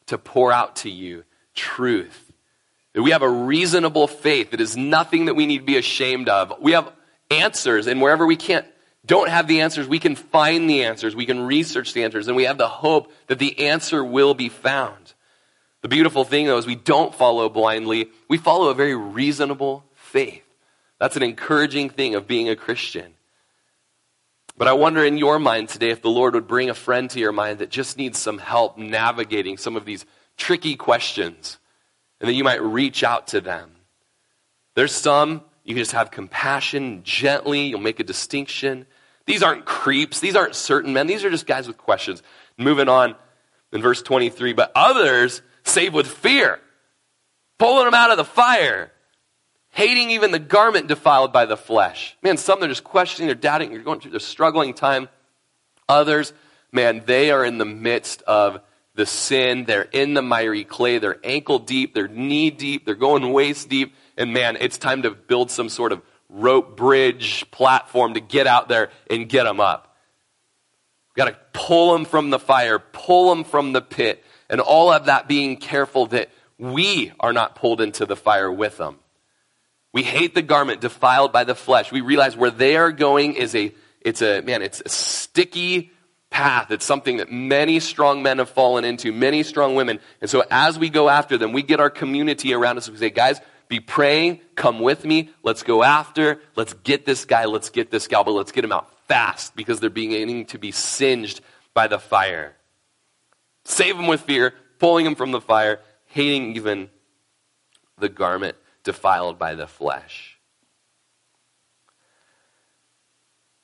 to pour out to you truth. That we have a reasonable faith that is nothing that we need to be ashamed of. We have answers, and wherever we can't don't have the answers, we can find the answers. We can research the answers, and we have the hope that the answer will be found. The beautiful thing, though, is we don't follow blindly. We follow a very reasonable faith. That's an encouraging thing of being a Christian. But I wonder in your mind today if the Lord would bring a friend to your mind that just needs some help navigating some of these tricky questions, and that you might reach out to them. There's some you can just have compassion, gently, you'll make a distinction. These aren't creeps, these aren't certain men, these are just guys with questions. Moving on in verse 23, but others save with fear, pulling them out of the fire, hating even the garment defiled by the flesh. Man, some they're just questioning, they're doubting, you're going through a struggling time. Others, man, they are in the midst of the sin. They're in the miry clay. They're ankle deep. They're knee deep. They're going waist deep. And man, it's time to build some sort of rope bridge platform to get out there and get them up. We've got to pull them from the fire, pull them from the pit, and all of that being careful that we are not pulled into the fire with them. We hate the garment defiled by the flesh. We realize where they are going is a, it's a, man, it's a sticky path. It's something that many strong men have fallen into, many strong women. And so as we go after them, we get our community around us. We say, guys, be praying, come with me, let's go after, let's get this guy, let's get this gal, but let's get him out fast because they're beginning to be singed by the fire save him with fear, pulling him from the fire, hating even the garment defiled by the flesh.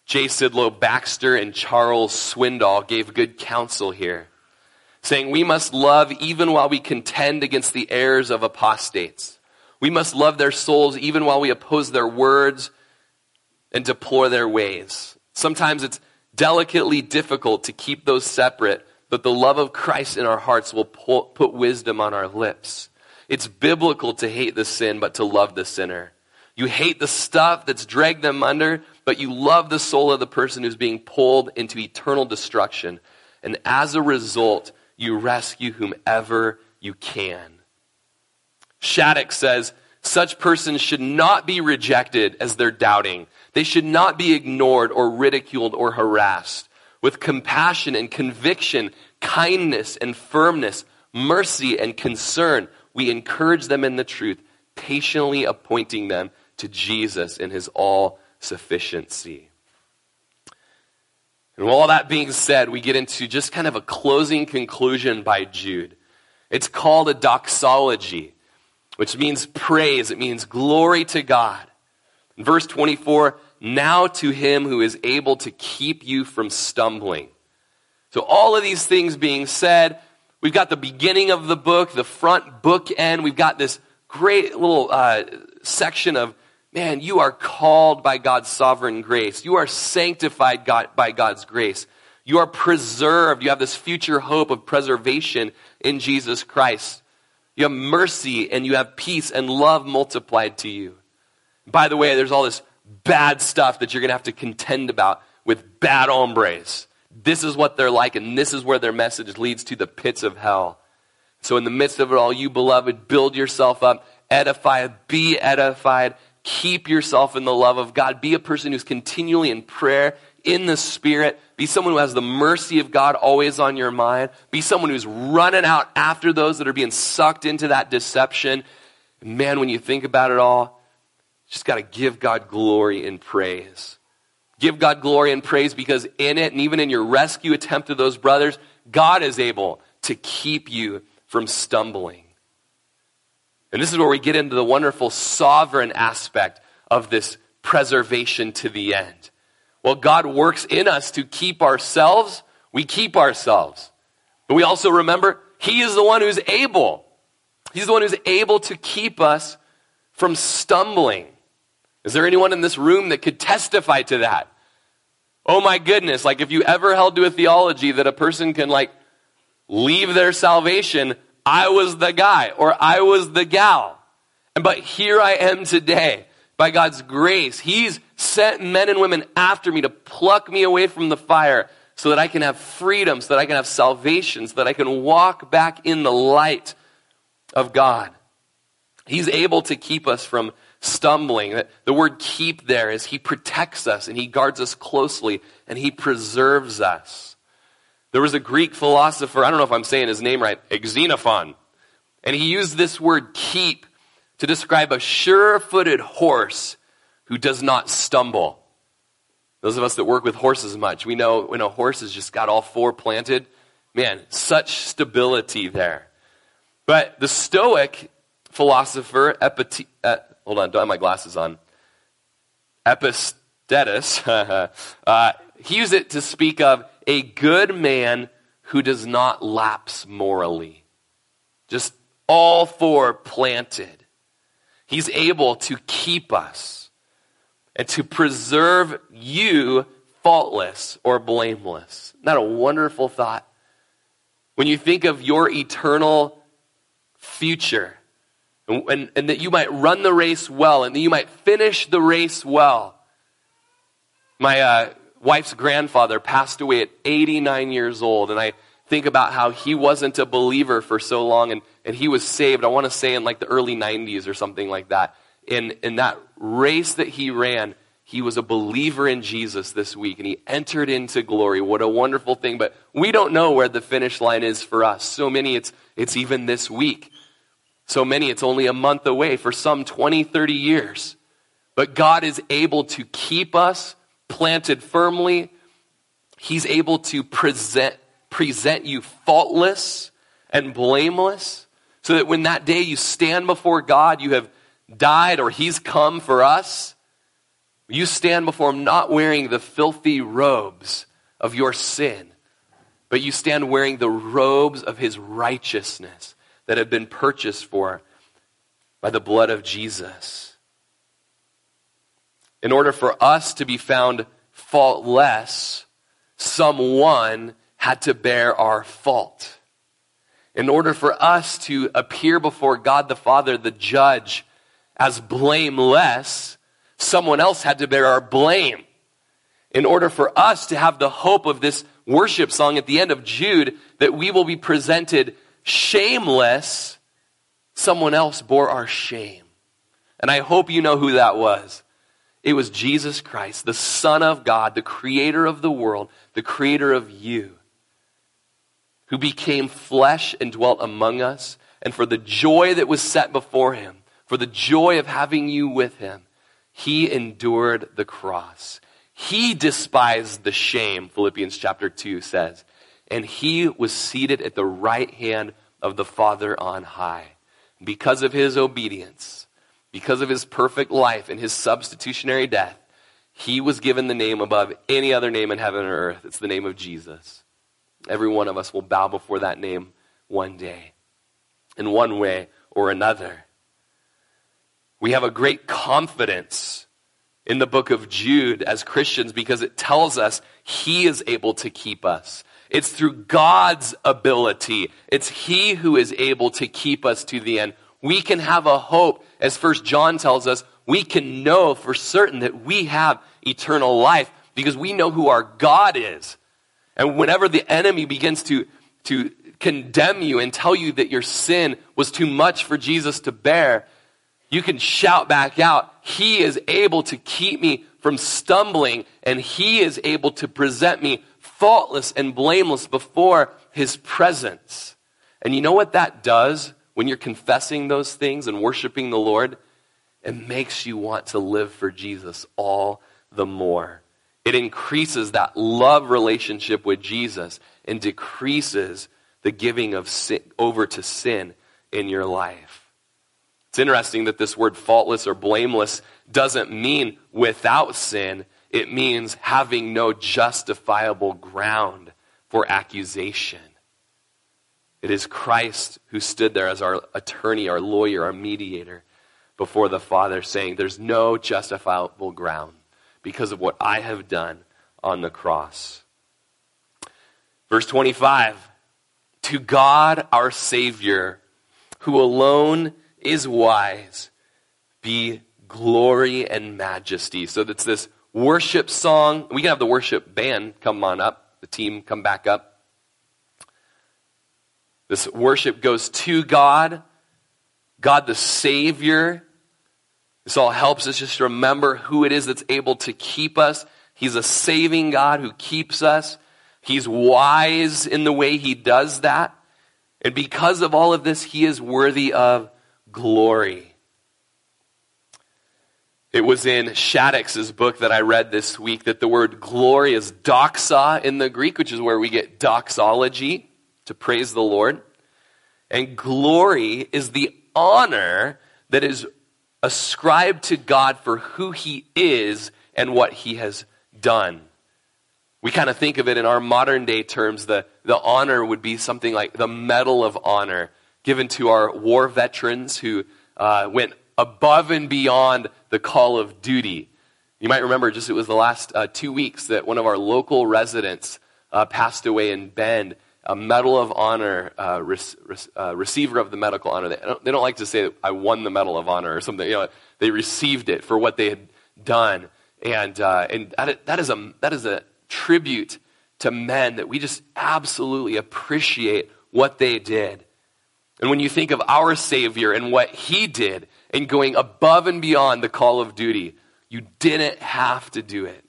J. Sidlow Baxter and Charles Swindoll gave good counsel here, saying, We must love even while we contend against the errors of apostates. We must love their souls even while we oppose their words and deplore their ways. Sometimes it's delicately difficult to keep those separate but the love of Christ in our hearts will put wisdom on our lips. It's biblical to hate the sin, but to love the sinner. You hate the stuff that's dragged them under, but you love the soul of the person who's being pulled into eternal destruction. And as a result, you rescue whomever you can. Shaddix says, such persons should not be rejected as they're doubting. They should not be ignored or ridiculed or harassed with compassion and conviction, kindness and firmness, mercy and concern, we encourage them in the truth, patiently appointing them to Jesus in his all sufficiency. And with all that being said, we get into just kind of a closing conclusion by Jude. It's called a doxology, which means praise. It means glory to God. In verse 24, now to him who is able to keep you from stumbling. So, all of these things being said, we've got the beginning of the book, the front book end. We've got this great little uh, section of man, you are called by God's sovereign grace. You are sanctified God, by God's grace. You are preserved. You have this future hope of preservation in Jesus Christ. You have mercy and you have peace and love multiplied to you. By the way, there's all this bad stuff that you're going to have to contend about with bad hombres. This is what they're like, and this is where their message leads to the pits of hell. So, in the midst of it all, you beloved, build yourself up, edify, be edified, keep yourself in the love of God. Be a person who's continually in prayer, in the Spirit. Be someone who has the mercy of God always on your mind. Be someone who's running out after those that are being sucked into that deception. man, when you think about it all, just got to give God glory and praise. Give God glory and praise because in it, and even in your rescue attempt of those brothers, God is able to keep you from stumbling. And this is where we get into the wonderful sovereign aspect of this preservation to the end. Well, God works in us to keep ourselves, we keep ourselves. But we also remember He is the one who's able. He's the one who's able to keep us from stumbling. Is there anyone in this room that could testify to that? Oh my goodness, like if you ever held to a theology that a person can like leave their salvation, I was the guy or I was the gal. And but here I am today by God's grace. He's sent men and women after me to pluck me away from the fire so that I can have freedom, so that I can have salvation, so that I can walk back in the light of God. He's able to keep us from stumbling. The word keep there is he protects us and he guards us closely and he preserves us. There was a Greek philosopher, I don't know if I'm saying his name right, Xenophon. And he used this word keep to describe a sure footed horse who does not stumble. Those of us that work with horses much, we know when a horse has just got all four planted, man, such stability there. But the Stoic philosopher, uh, hold on, don't have my glasses on. Epictetus, [LAUGHS] uh, he used it to speak of a good man who does not lapse morally. Just all four planted. He's able to keep us and to preserve you faultless or blameless. Isn't a wonderful thought? When you think of your eternal future, and, and, and, that you might run the race well and that you might finish the race well. My uh, wife's grandfather passed away at 89 years old, and I think about how he wasn't a believer for so long and, and he was saved, I want to say in like the early 90s or something like that. In, in that race that he ran, he was a believer in Jesus this week and he entered into glory. What a wonderful thing. But we don't know where the finish line is for us. So many, it's, it's even this week. So many, it's only a month away. For some, 20, 30 years. But God is able to keep us planted firmly. He's able to present, present you faultless and blameless so that when that day you stand before God, you have died or He's come for us. You stand before Him not wearing the filthy robes of your sin, but you stand wearing the robes of His righteousness that have been purchased for by the blood of Jesus. In order for us to be found faultless, someone had to bear our fault. In order for us to appear before God the Father, the judge, as blameless, someone else had to bear our blame. In order for us to have the hope of this worship song at the end of Jude, that we will be presented shameless, someone else bore our shame. And I hope you know who that was. It was Jesus Christ, the Son of God, the creator of the world, the creator of you, who became flesh and dwelt among us. And for the joy that was set before him, for the joy of having you with him, he endured the cross. He despised the shame, Philippians chapter 2 says and he was seated at the right hand of the Father on high. Because of his obedience, because of his perfect life and his substitutionary death, he was given the name above any other name in heaven or earth. It's the name of Jesus. Every one of us will bow before that name one day, in one way or another. We have a great confidence in the book of Jude as Christians because it tells us he is able to keep us. It's through God's ability. It's he who is able to keep us to the end. We can have a hope, as first John tells us, we can know for certain that we have eternal life because we know who our God is. And whenever the enemy begins to, to condemn you and tell you that your sin was too much for Jesus to bear, you can shout back out, He is able to keep me from stumbling, and He is able to present me faultless and blameless before His presence. And you know what that does when you're confessing those things and worshiping the Lord? It makes you want to live for Jesus all the more. It increases that love relationship with Jesus and decreases the giving of sin, over to sin in your life. It's interesting that this word faultless or blameless doesn't mean without sin. It means having no justifiable ground for accusation. It is Christ who stood there as our attorney, our lawyer, our mediator before the Father, saying, There's no justifiable ground because of what I have done on the cross. Verse 25 To God our Savior, who alone is wise, be glory and majesty. So that's this worship song. We can have the worship band come on up, the team come back up. This worship goes to God, God the Savior. This all helps us just remember who it is that's able to keep us. He's a saving God who keeps us. He's wise in the way he does that. And because of all of this, he is worthy of glory. It was in Shaddix's book that I read this week that the word glory is doxa in the Greek, which is where we get doxology to praise the Lord. And glory is the honor that is ascribed to God for who he is and what he has done. We kind of think of it in our modern day terms, the, the honor would be something like the Medal of Honor given to our war veterans who uh, went above and beyond the call of duty. You might remember just it was the last uh, two weeks that one of our local residents uh, passed away in Bend a Medal of Honor uh, uh, receiver of the medical honor. They don't, they don't, like to say I won the Medal of Honor or something. You know, they received it for what they had done, and uh, and that, that is a that is a tribute to men that we just absolutely appreciate what they did. And when you think of our Savior and what He did and going above and beyond the call of duty, you didn't have to do it.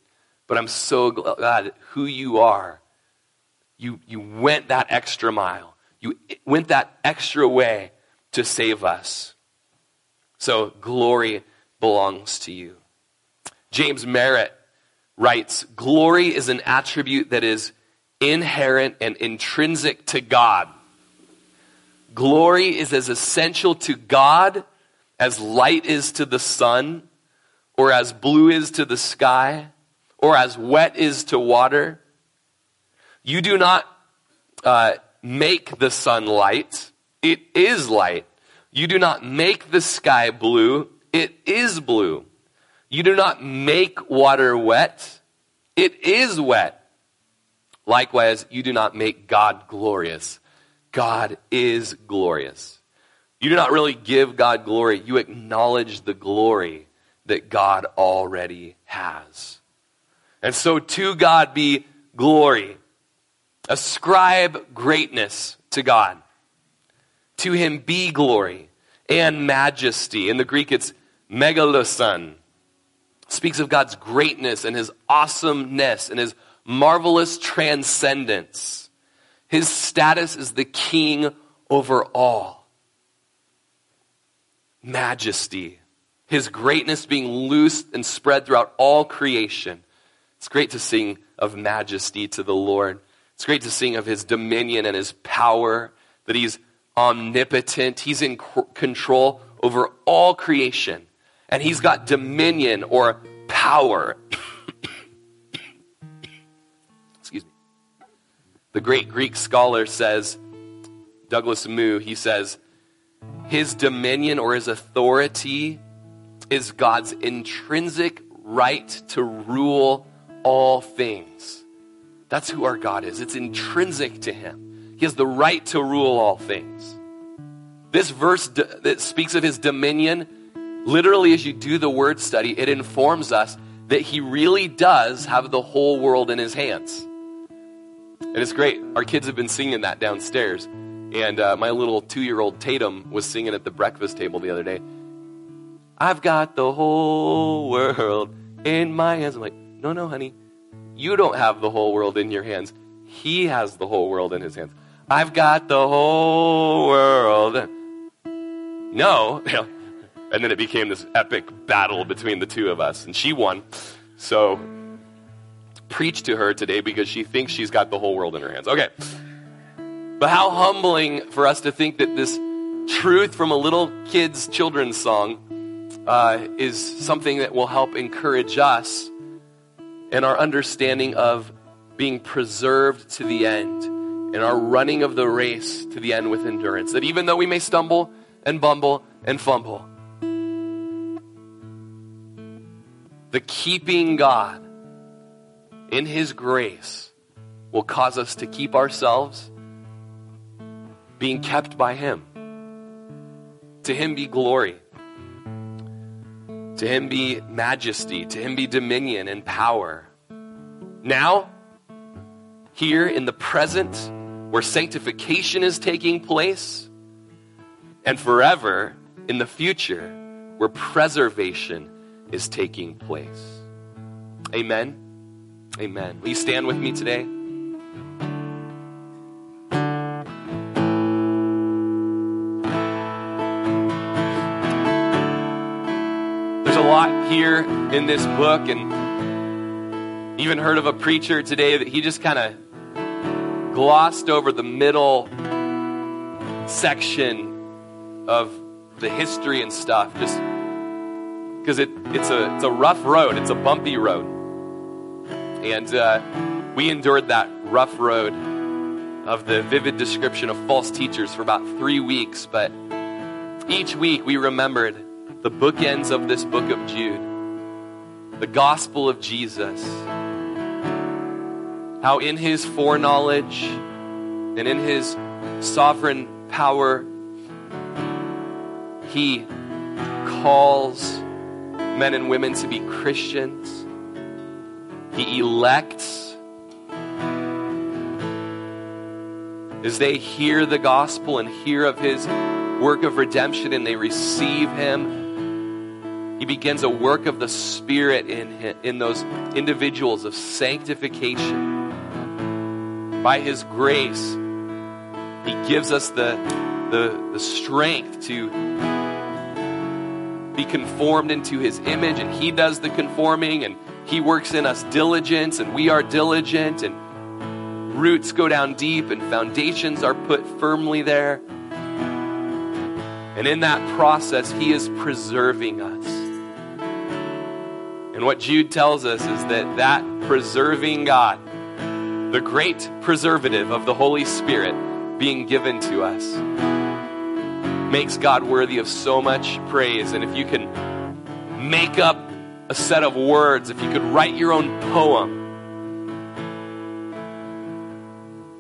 But I'm so glad who you are you, you went that extra mile. You went that extra way to save us. So glory belongs to you. James Merritt writes Glory is an attribute that is inherent and intrinsic to God. Glory is as essential to God as light is to the sun, or as blue is to the sky, or as wet is to water. You do not uh, make the sun light, it is light. You do not make the sky blue, it is blue. You do not make water wet, it is wet. Likewise, you do not make God glorious. God is glorious. You do not really give God glory, you acknowledge the glory that God already has. And so to God be glory. Ascribe greatness to God. To him be glory and majesty. In the Greek, it's megalosun. Speaks of God's greatness and his awesomeness and his marvelous transcendence. His status is the king over all. Majesty. His greatness being loosed and spread throughout all creation. It's great to sing of majesty to the Lord. It's great to sing of his dominion and his power, that he's omnipotent, he's in control over all creation, and he's got dominion or power. [COUGHS] Excuse me. The great Greek scholar says, Douglas Moo, he says, his dominion or his authority is God's intrinsic right to rule all things. That's who our God is. It's intrinsic to him. He has the right to rule all things. This verse that speaks of his dominion, literally, as you do the word study, it informs us that he really does have the whole world in his hands. And it's great. Our kids have been singing that downstairs. And uh, my little two year old Tatum was singing at the breakfast table the other day. I've got the whole world in my hands. I'm like, no, no, honey. You don't have the whole world in your hands. He has the whole world in his hands. I've got the whole world. No. [LAUGHS] And then it became this epic battle between the two of us. And she won. So preach to her today because she thinks she's got the whole world in her hands. Okay. But how humbling for us to think that this truth from a little kid's children's song uh, is something that will help encourage us in our understanding of being preserved to the end and our running of the race to the end with endurance. That even though we may stumble and bumble and fumble, the keeping God in His grace will cause us to keep ourselves being kept by Him. To Him be glory. To Him be majesty. To Him be dominion and power. Now, here in the present, where sanctification is taking place, and forever in the future, where preservation is taking place. Amen. Amen. Will you stand with me today? Here in this book, and even heard of a preacher today that he just kind of glossed over the middle section of the history and stuff. Just because it, it's, a, it's a rough road, it's a bumpy road. And uh, we endured that rough road of the vivid description of false teachers for about three weeks. But each week we remembered the bookends of this book of Jude, the gospel of Jesus, how in his foreknowledge and in his sovereign power, he calls men and women to be Christians. He elects as they hear the gospel and hear of his work of redemption and they receive him. He begins a work of the Spirit in, in those individuals of sanctification. By his grace, he gives us the, the, the strength to be conformed into his image, and he does the conforming, and he works in us diligence, and we are diligent, and roots go down deep, and foundations are put firmly there. And in that process, he is preserving us. And what Jude tells us is that that preserving God, the great preservative of the Holy Spirit being given to us, makes God worthy of so much praise. And if you can make up a set of words, if you could write your own poem,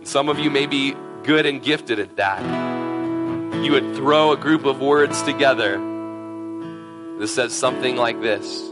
some of you may be good and gifted at that. You would throw a group of words together that says something like this.